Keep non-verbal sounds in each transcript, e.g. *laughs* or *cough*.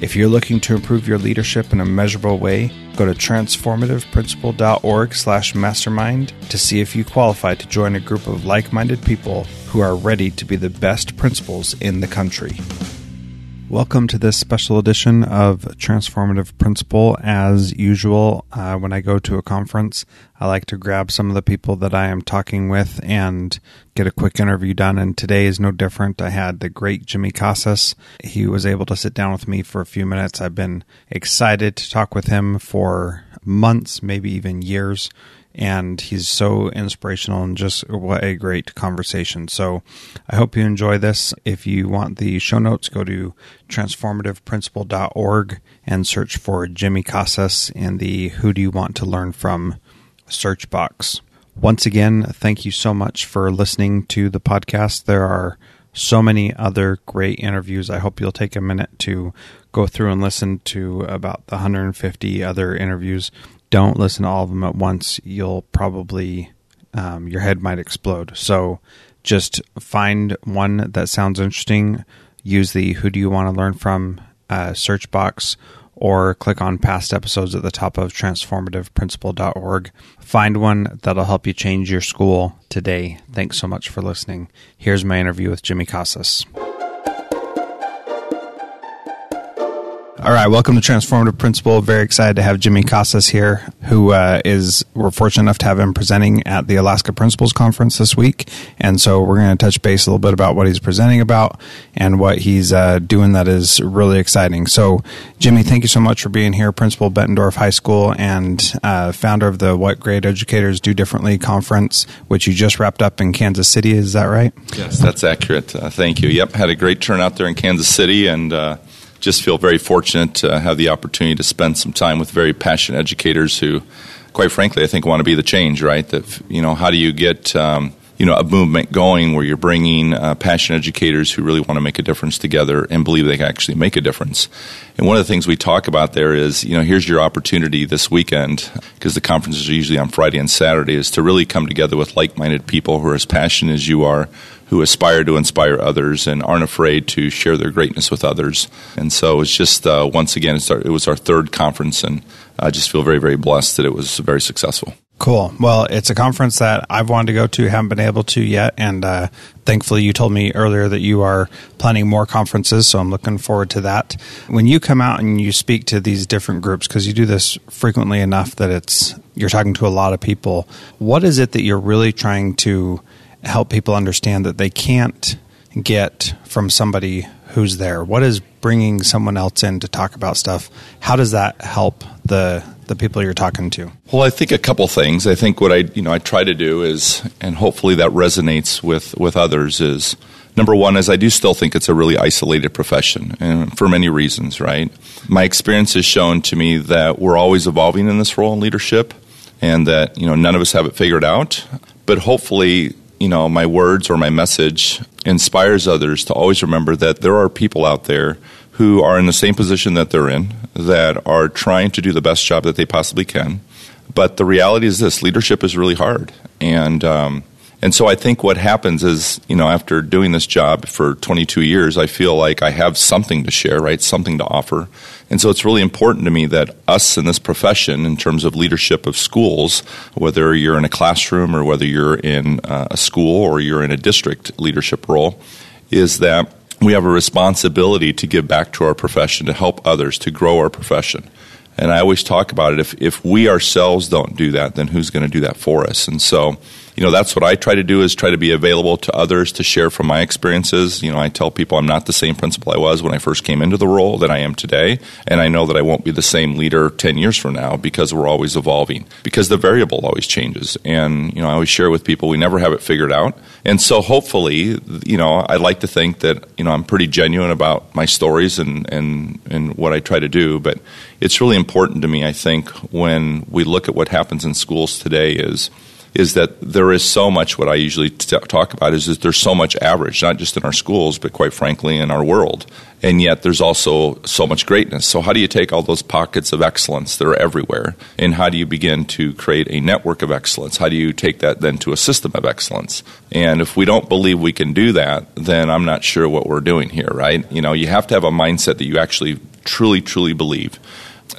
If you're looking to improve your leadership in a measurable way, go to transformativeprincipal.org slash mastermind to see if you qualify to join a group of like-minded people who are ready to be the best principals in the country. Welcome to this special edition of Transformative Principal. As usual, uh, when I go to a conference, I like to grab some of the people that I am talking with and get a quick interview done. And today is no different. I had the great Jimmy Casas. He was able to sit down with me for a few minutes. I've been excited to talk with him for months, maybe even years and he's so inspirational and just what a great conversation. So I hope you enjoy this. If you want the show notes, go to transformativeprincipal.org and search for Jimmy Casas in the Who Do You Want to Learn From search box. Once again, thank you so much for listening to the podcast. There are so many other great interviews. I hope you'll take a minute to go through and listen to about the 150 other interviews don't listen to all of them at once. You'll probably um, your head might explode. So just find one that sounds interesting. Use the "Who do you want to learn from?" Uh, search box, or click on past episodes at the top of transformativeprincipal.org. Find one that'll help you change your school today. Thanks so much for listening. Here's my interview with Jimmy Casas. All right, welcome to Transformative Principal. Very excited to have Jimmy Casas here, who uh, is we're fortunate enough to have him presenting at the Alaska Principals Conference this week, and so we're going to touch base a little bit about what he's presenting about and what he's uh, doing that is really exciting. So, Jimmy, thank you so much for being here, Principal Bettendorf High School and uh, founder of the What Great Educators Do Differently conference, which you just wrapped up in Kansas City. Is that right? Yes, that's accurate. Uh, thank you. Yep, had a great turnout there in Kansas City, and uh, just feel very fortunate to have the opportunity to spend some time with very passionate educators who, quite frankly, I think want to be the change. Right? That you know, how do you get um, you know a movement going where you're bringing uh, passionate educators who really want to make a difference together and believe they can actually make a difference. And one of the things we talk about there is, you know, here's your opportunity this weekend because the conferences are usually on Friday and Saturday, is to really come together with like-minded people who are as passionate as you are who aspire to inspire others and aren't afraid to share their greatness with others. And so it's just, uh, once again, our, it was our third conference, and I just feel very, very blessed that it was very successful. Cool. Well, it's a conference that I've wanted to go to, haven't been able to yet, and uh, thankfully you told me earlier that you are planning more conferences, so I'm looking forward to that. When you come out and you speak to these different groups, because you do this frequently enough that it's you're talking to a lot of people, what is it that you're really trying to help people understand that they can't get from somebody who's there? What is bringing someone else in to talk about stuff? How does that help the the people you're talking to? Well, I think a couple things. I think what I you know I try to do is, and hopefully that resonates with with others is. Number one is I do still think it's a really isolated profession, and for many reasons, right? My experience has shown to me that we're always evolving in this role in leadership, and that you know none of us have it figured out. But hopefully, you know, my words or my message inspires others to always remember that there are people out there who are in the same position that they're in, that are trying to do the best job that they possibly can. But the reality is this leadership is really hard. And um, and so I think what happens is, you know, after doing this job for 22 years, I feel like I have something to share, right? Something to offer. And so it's really important to me that us in this profession, in terms of leadership of schools, whether you're in a classroom or whether you're in uh, a school or you're in a district leadership role, is that we have a responsibility to give back to our profession, to help others, to grow our profession. And I always talk about it. If, if we ourselves don't do that, then who's going to do that for us? And so you know that's what I try to do is try to be available to others to share from my experiences. You know, I tell people I'm not the same principal I was when I first came into the role that I am today, and I know that I won't be the same leader 10 years from now because we're always evolving because the variable always changes. And you know, I always share with people we never have it figured out. And so hopefully, you know, I like to think that, you know, I'm pretty genuine about my stories and and and what I try to do, but it's really important to me I think when we look at what happens in schools today is is that there is so much what I usually t- talk about is that there's so much average, not just in our schools, but quite frankly in our world. And yet there's also so much greatness. So, how do you take all those pockets of excellence that are everywhere? And how do you begin to create a network of excellence? How do you take that then to a system of excellence? And if we don't believe we can do that, then I'm not sure what we're doing here, right? You know, you have to have a mindset that you actually truly, truly believe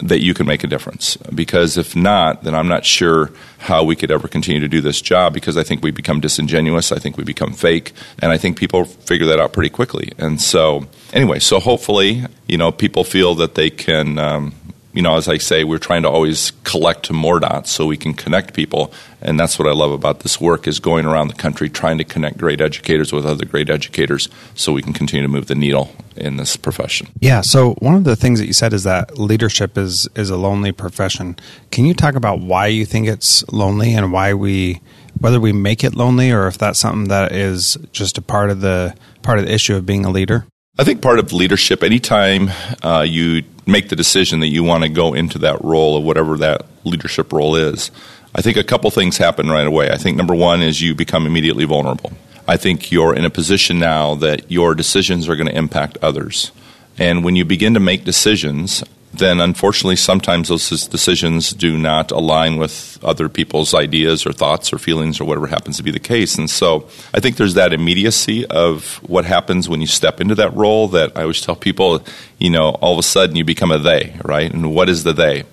that you can make a difference. Because if not, then I'm not sure how we could ever continue to do this job because I think we become disingenuous. I think we become fake. And I think people figure that out pretty quickly. And so, anyway, so hopefully, you know, people feel that they can. Um, you know, as I say, we're trying to always collect more dots so we can connect people, and that's what I love about this work is going around the country trying to connect great educators with other great educators, so we can continue to move the needle in this profession. Yeah. So one of the things that you said is that leadership is is a lonely profession. Can you talk about why you think it's lonely and why we whether we make it lonely or if that's something that is just a part of the part of the issue of being a leader? I think part of leadership, anytime uh, you make the decision that you want to go into that role of whatever that leadership role is, I think a couple things happen right away. I think number one is you become immediately vulnerable. I think you're in a position now that your decisions are going to impact others. And when you begin to make decisions, then unfortunately sometimes those decisions do not align with other people's ideas or thoughts or feelings or whatever happens to be the case. And so I think there's that immediacy of what happens when you step into that role that I always tell people, you know, all of a sudden you become a they, right? And what is the they?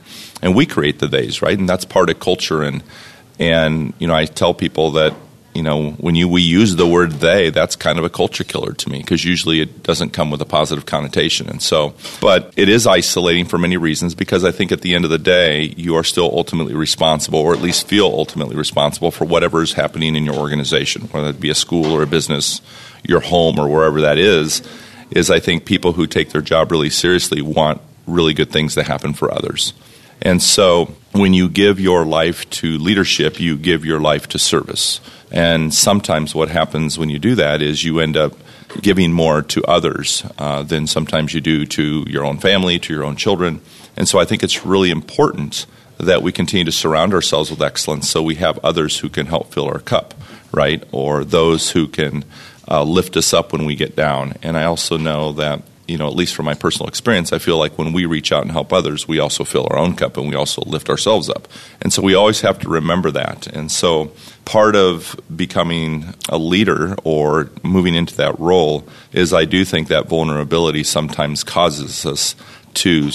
And we create the theys, right? And that's part of culture and and you know, I tell people that you know, when you we use the word they, that's kind of a culture killer to me because usually it doesn't come with a positive connotation. And so, but it is isolating for many reasons because I think at the end of the day, you are still ultimately responsible, or at least feel ultimately responsible for whatever is happening in your organization, whether it be a school or a business, your home, or wherever that is. Is I think people who take their job really seriously want really good things to happen for others. And so when you give your life to leadership, you give your life to service. And sometimes what happens when you do that is you end up giving more to others uh, than sometimes you do to your own family, to your own children. And so I think it's really important that we continue to surround ourselves with excellence so we have others who can help fill our cup, right? Or those who can uh, lift us up when we get down. And I also know that you know, at least from my personal experience, I feel like when we reach out and help others, we also fill our own cup and we also lift ourselves up. And so we always have to remember that. And so part of becoming a leader or moving into that role is I do think that vulnerability sometimes causes us to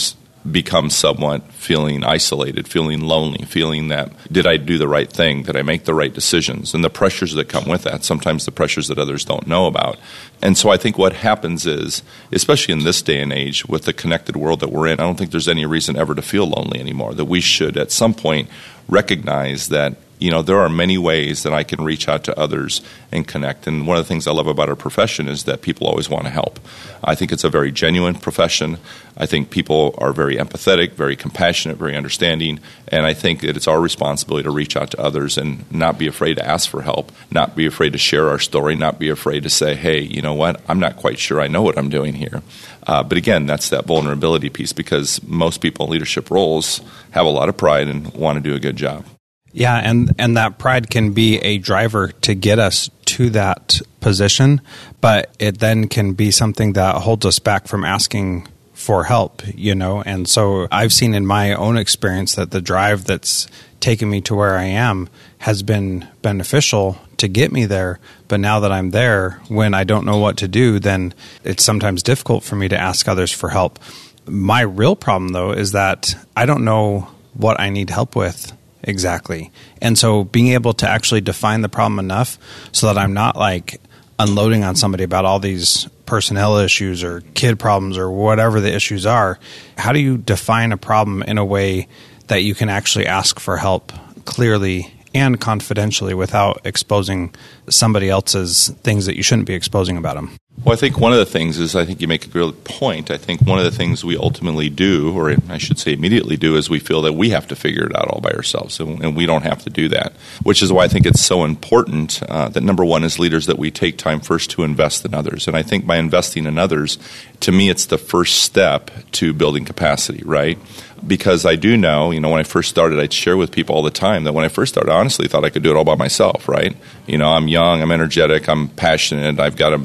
become somewhat feeling isolated, feeling lonely, feeling that did I do the right thing? Did I make the right decisions? And the pressures that come with that, sometimes the pressures that others don't know about. And so I think what happens is, especially in this day and age with the connected world that we're in, I don't think there's any reason ever to feel lonely anymore. That we should at some point recognize that you know, there are many ways that I can reach out to others and connect. And one of the things I love about our profession is that people always want to help. I think it's a very genuine profession. I think people are very empathetic, very compassionate, very understanding. And I think that it's our responsibility to reach out to others and not be afraid to ask for help, not be afraid to share our story, not be afraid to say, hey, you know what, I'm not quite sure I know what I'm doing here. Uh, but again, that's that vulnerability piece because most people in leadership roles have a lot of pride and want to do a good job. Yeah, and and that pride can be a driver to get us to that position, but it then can be something that holds us back from asking for help, you know. And so I've seen in my own experience that the drive that's taken me to where I am has been beneficial to get me there, but now that I'm there, when I don't know what to do, then it's sometimes difficult for me to ask others for help. My real problem though is that I don't know what I need help with exactly. And so being able to actually define the problem enough so that I'm not like unloading on somebody about all these personnel issues or kid problems or whatever the issues are, how do you define a problem in a way that you can actually ask for help clearly and confidentially without exposing somebody else's things that you shouldn't be exposing about them? Well, I think one of the things is I think you make a good point. I think one of the things we ultimately do, or I should say immediately do, is we feel that we have to figure it out all by ourselves, and, and we don't have to do that. Which is why I think it's so important uh, that number one, is leaders, that we take time first to invest in others. And I think by investing in others, to me, it's the first step to building capacity, right? because I do know, you know, when I first started, I'd share with people all the time that when I first started, I honestly thought I could do it all by myself, right? You know, I'm young, I'm energetic, I'm passionate, I've got a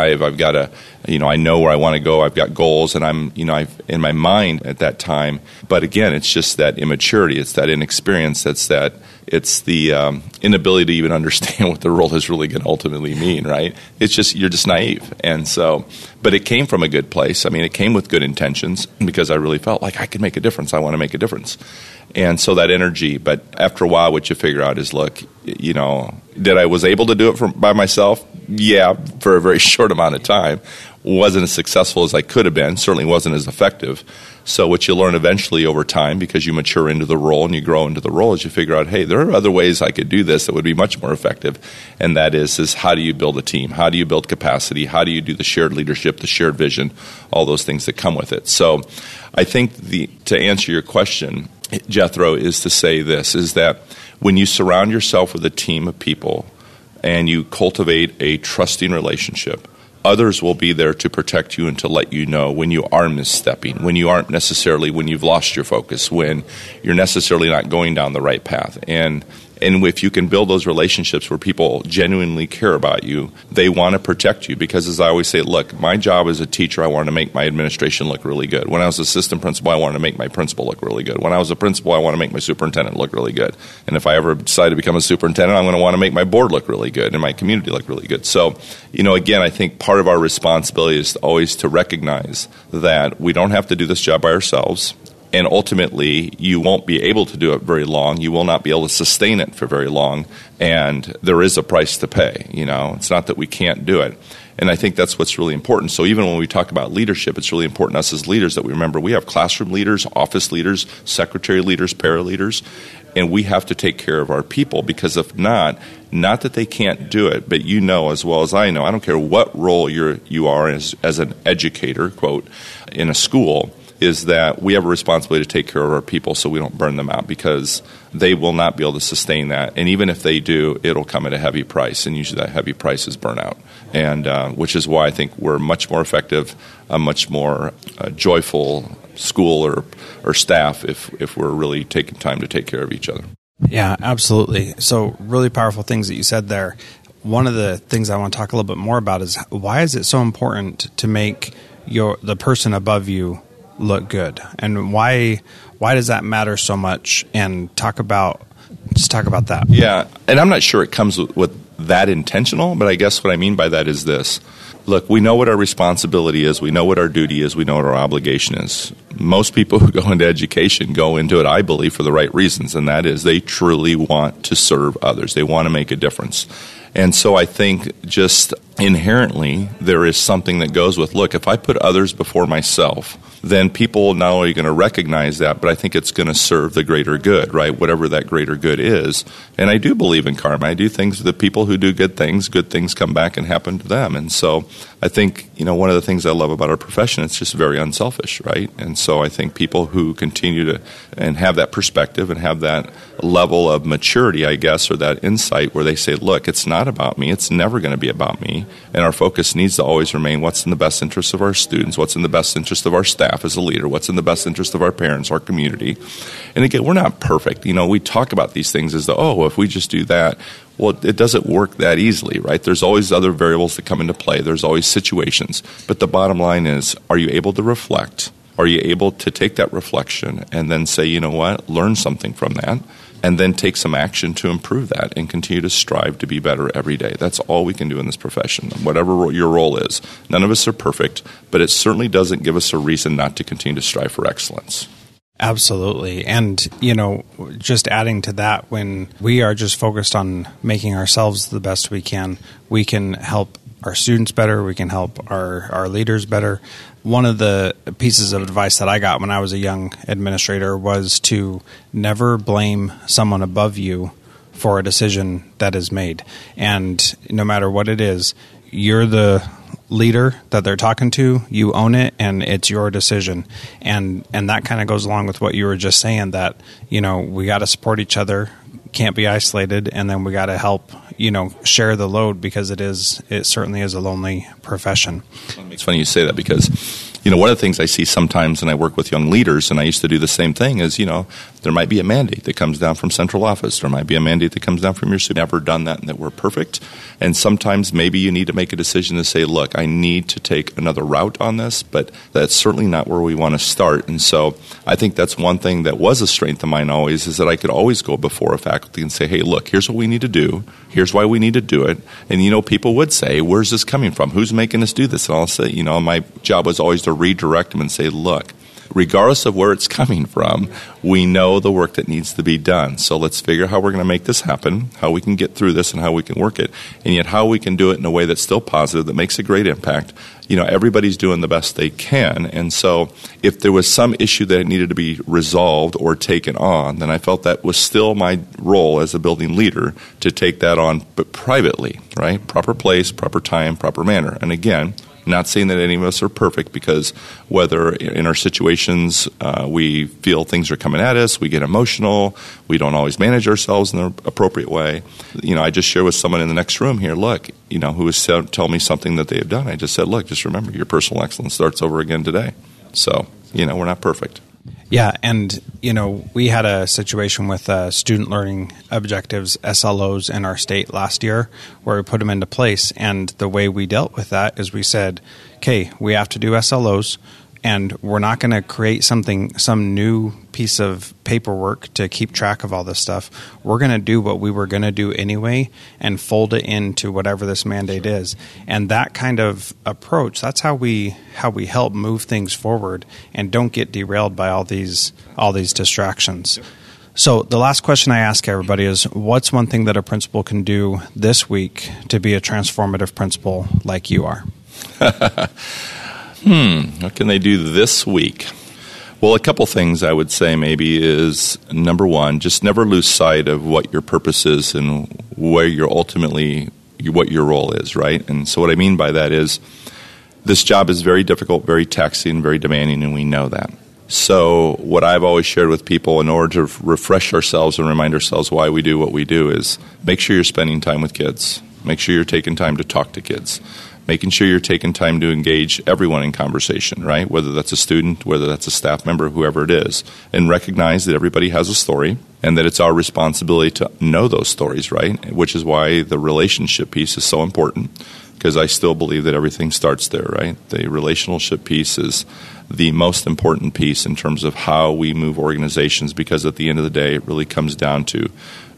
drive, I've got a, you know, I know where I want to go, I've got goals, and I'm, you know, I've in my mind at that time. But again, it's just that immaturity, it's that inexperience, That's that it's the um, inability to even *laughs* understand what the role is really going to ultimately mean, right? It's just you're just naive, and so. But it came from a good place. I mean, it came with good intentions because I really felt like I could make a difference. I want to make a difference, and so that energy. But after a while, what you figure out is, look, you know, that I was able to do it for, by myself. Yeah, for a very *laughs* short amount of time, wasn't as successful as I could have been. Certainly wasn't as effective. So what you learn eventually over time, because you mature into the role and you grow into the role, is you figure out, hey, there are other ways I could do this that would be much more effective. And that is, is how do you build a team? How do you build capacity? How do you do the shared leadership, the shared vision, all those things that come with it? So I think the to answer your question, Jethro, is to say this: is that when you surround yourself with a team of people and you cultivate a trusting relationship others will be there to protect you and to let you know when you are misstepping, when you aren't necessarily, when you've lost your focus, when you're necessarily not going down the right path. And and if you can build those relationships where people genuinely care about you, they want to protect you. Because as I always say, look, my job as a teacher, I wanted to make my administration look really good. When I was assistant principal, I wanted to make my principal look really good. When I was a principal, I want to make my superintendent look really good. And if I ever decide to become a superintendent, I'm going to want to make my board look really good and my community look really good. So, you know, again, I think part of our responsibility is always to recognize that we don't have to do this job by ourselves and ultimately you won't be able to do it very long. You will not be able to sustain it for very long, and there is a price to pay. You know, it's not that we can't do it. And I think that's what's really important. So even when we talk about leadership, it's really important us as leaders that we remember we have classroom leaders, office leaders, secretary leaders, para leaders, and we have to take care of our people because if not, not that they can't do it, but you know as well as I know, I don't care what role you're you are as as an educator, quote, in a school is that we have a responsibility to take care of our people so we don't burn them out because they will not be able to sustain that. And even if they do, it'll come at a heavy price, and usually that heavy price is burnout. And uh, which is why I think we're much more effective, a much more uh, joyful school or, or staff if, if we're really taking time to take care of each other. Yeah, absolutely. So, really powerful things that you said there. One of the things I want to talk a little bit more about is why is it so important to make your the person above you look good, and why why does that matter so much? And talk about just talk about that. Yeah, and I'm not sure it comes with, with that intentional, but I guess what I mean by that is this. Look, we know what our responsibility is. We know what our duty is. We know what our obligation is. Most people *laughs* who go into education go into it, I believe, for the right reasons, and that is they truly want to serve others. They want to make a difference. And so I think just inherently there is something that goes with look, if I put others before myself, then people not only are going to recognize that, but I think it's going to serve the greater good, right? Whatever that greater good is. And I do believe in karma. I do things that people who do good things, good things come back and happen to them. And so I think, you know, one of the things I love about our profession, it's just very unselfish, right? And so I think people who continue to and have that perspective and have that level of maturity, I guess, or that insight where they say, look, it's not about me. It's never going to be about me. And our focus needs to always remain what's in the best interest of our students, what's in the best interest of our staff as a leader, what's in the best interest of our parents, our community. And again, we're not perfect. You know, we talk about these things as though, oh, if we just do that, well, it doesn't work that easily, right? There's always other variables that come into play. There's always situations. But the bottom line is, are you able to reflect? Are you able to take that reflection and then say, you know what, learn something from that? and then take some action to improve that and continue to strive to be better every day. That's all we can do in this profession, whatever your role is. None of us are perfect, but it certainly doesn't give us a reason not to continue to strive for excellence. Absolutely. And, you know, just adding to that, when we are just focused on making ourselves the best we can, we can help our students better, we can help our, our leaders better one of the pieces of advice that I got when I was a young administrator was to never blame someone above you for a decision that is made. And no matter what it is, you're the leader that they're talking to, you own it and it's your decision. And and that kind of goes along with what you were just saying that, you know, we got to support each other, can't be isolated and then we got to help, you know, share the load because it is it certainly is a lonely profession. It's funny you say that because you know, one of the things I see sometimes, and I work with young leaders, and I used to do the same thing, is, you know, there might be a mandate that comes down from central office. There might be a mandate that comes down from your super. Never done that and that we're perfect. And sometimes maybe you need to make a decision to say, look, I need to take another route on this, but that's certainly not where we want to start. And so I think that's one thing that was a strength of mine always is that I could always go before a faculty and say, hey, look, here's what we need to do. Here's why we need to do it. And, you know, people would say, where's this coming from? Who's making us do this? And I'll say, you know, my job was always to redirect them and say, look, regardless of where it's *laughs* coming from, we know the work that needs to be done. So let's figure how we're going to make this happen, how we can get through this, and how we can work it, and yet how we can do it in a way that's still positive, that makes a great impact. You know, everybody's doing the best they can, and so if there was some issue that needed to be resolved or taken on, then I felt that was still my role as a building leader to take that on, but privately, right? Proper place, proper time, proper manner. And again, not saying that any of us are perfect because whether in our situations uh, we feel things are coming at us, we get emotional, we don't always manage ourselves in the appropriate way. You know, I just share with someone in the next room here, look, you know, who has tell me something that they have done. I just said, look, just remember your personal excellence starts over again today. So, you know, we're not perfect. Yeah, and you know we had a situation with uh, student learning objectives (SLOs) in our state last year, where we put them into place, and the way we dealt with that is we said, "Okay, we have to do SLOs and we're not going to create something some new piece of paperwork to keep track of all this stuff. We're going to do what we were going to do anyway and fold it into whatever this mandate is. And that kind of approach that's how we how we help move things forward and don't get derailed by all these all these distractions. So the last question I ask everybody is what's one thing that a principal can do this week to be a transformative principal like you are *laughs* Hmm, what can they do this week? Well, a couple things I would say maybe is number one, just never lose sight of what your purpose is and where you're ultimately, what your role is, right? And so, what I mean by that is this job is very difficult, very taxing, very demanding, and we know that. So, what I've always shared with people in order to refresh ourselves and remind ourselves why we do what we do is make sure you're spending time with kids. Make sure you're taking time to talk to kids making sure you're taking time to engage everyone in conversation, right? Whether that's a student, whether that's a staff member, whoever it is, and recognize that everybody has a story and that it's our responsibility to know those stories, right? Which is why the relationship piece is so important because I still believe that everything starts there, right? The relationship piece is the most important piece in terms of how we move organizations because at the end of the day, it really comes down to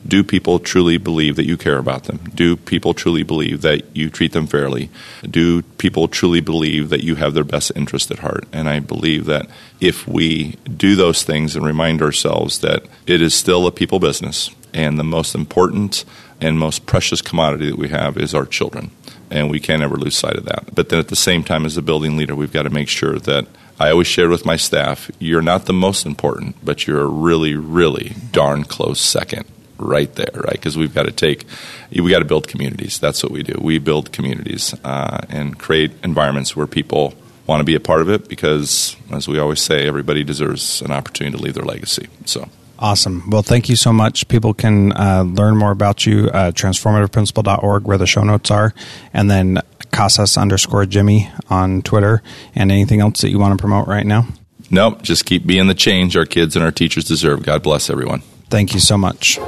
do people truly believe that you care about them? Do people truly believe that you treat them fairly? Do people truly believe that you have their best interest at heart? And I believe that if we do those things and remind ourselves that it is still a people business and the most important and most precious commodity that we have is our children. And we can't ever lose sight of that. But then at the same time, as a building leader, we've got to make sure that I always share with my staff, you're not the most important, but you're a really, really darn close second right there, right? Because we've got to take, we got to build communities. That's what we do. We build communities uh, and create environments where people want to be a part of it because, as we always say, everybody deserves an opportunity to leave their legacy. So. Awesome. Well, thank you so much. People can uh, learn more about you, uh, transformativeprincipal.org, where the show notes are, and then Casas underscore Jimmy on Twitter, and anything else that you want to promote right now? Nope. Just keep being the change our kids and our teachers deserve. God bless everyone. Thank you so much.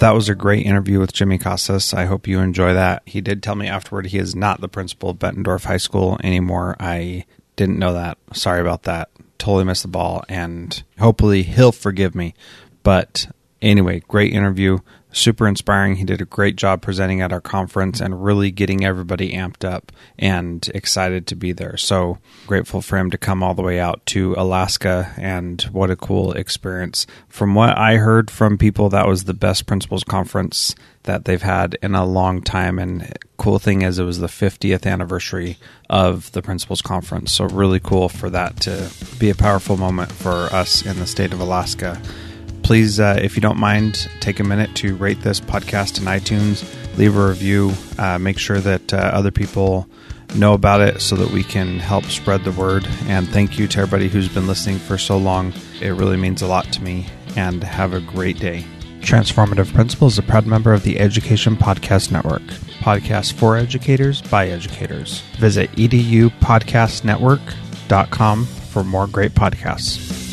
That was a great interview with Jimmy Casas. I hope you enjoy that. He did tell me afterward he is not the principal of Bettendorf High School anymore. I didn't know that. Sorry about that. Totally missed the ball, and hopefully he'll forgive me. But anyway, great interview super inspiring. He did a great job presenting at our conference and really getting everybody amped up and excited to be there. So grateful for him to come all the way out to Alaska and what a cool experience. From what I heard from people, that was the best principals conference that they've had in a long time. And cool thing is, it was the 50th anniversary of the principals conference. So really cool for that to be a powerful moment for us in the state of Alaska please, uh, if you don't mind, take a minute to rate this podcast in iTunes. leave a review. Uh, make sure that uh, other people know about it so that we can help spread the word. And thank you to everybody who's been listening for so long. It really means a lot to me. And have a great day. Transformative Principal is a proud member of the Education Podcast Network. Podcasts for educators by educators. Visit edupodcastnetwork.com for more great podcasts.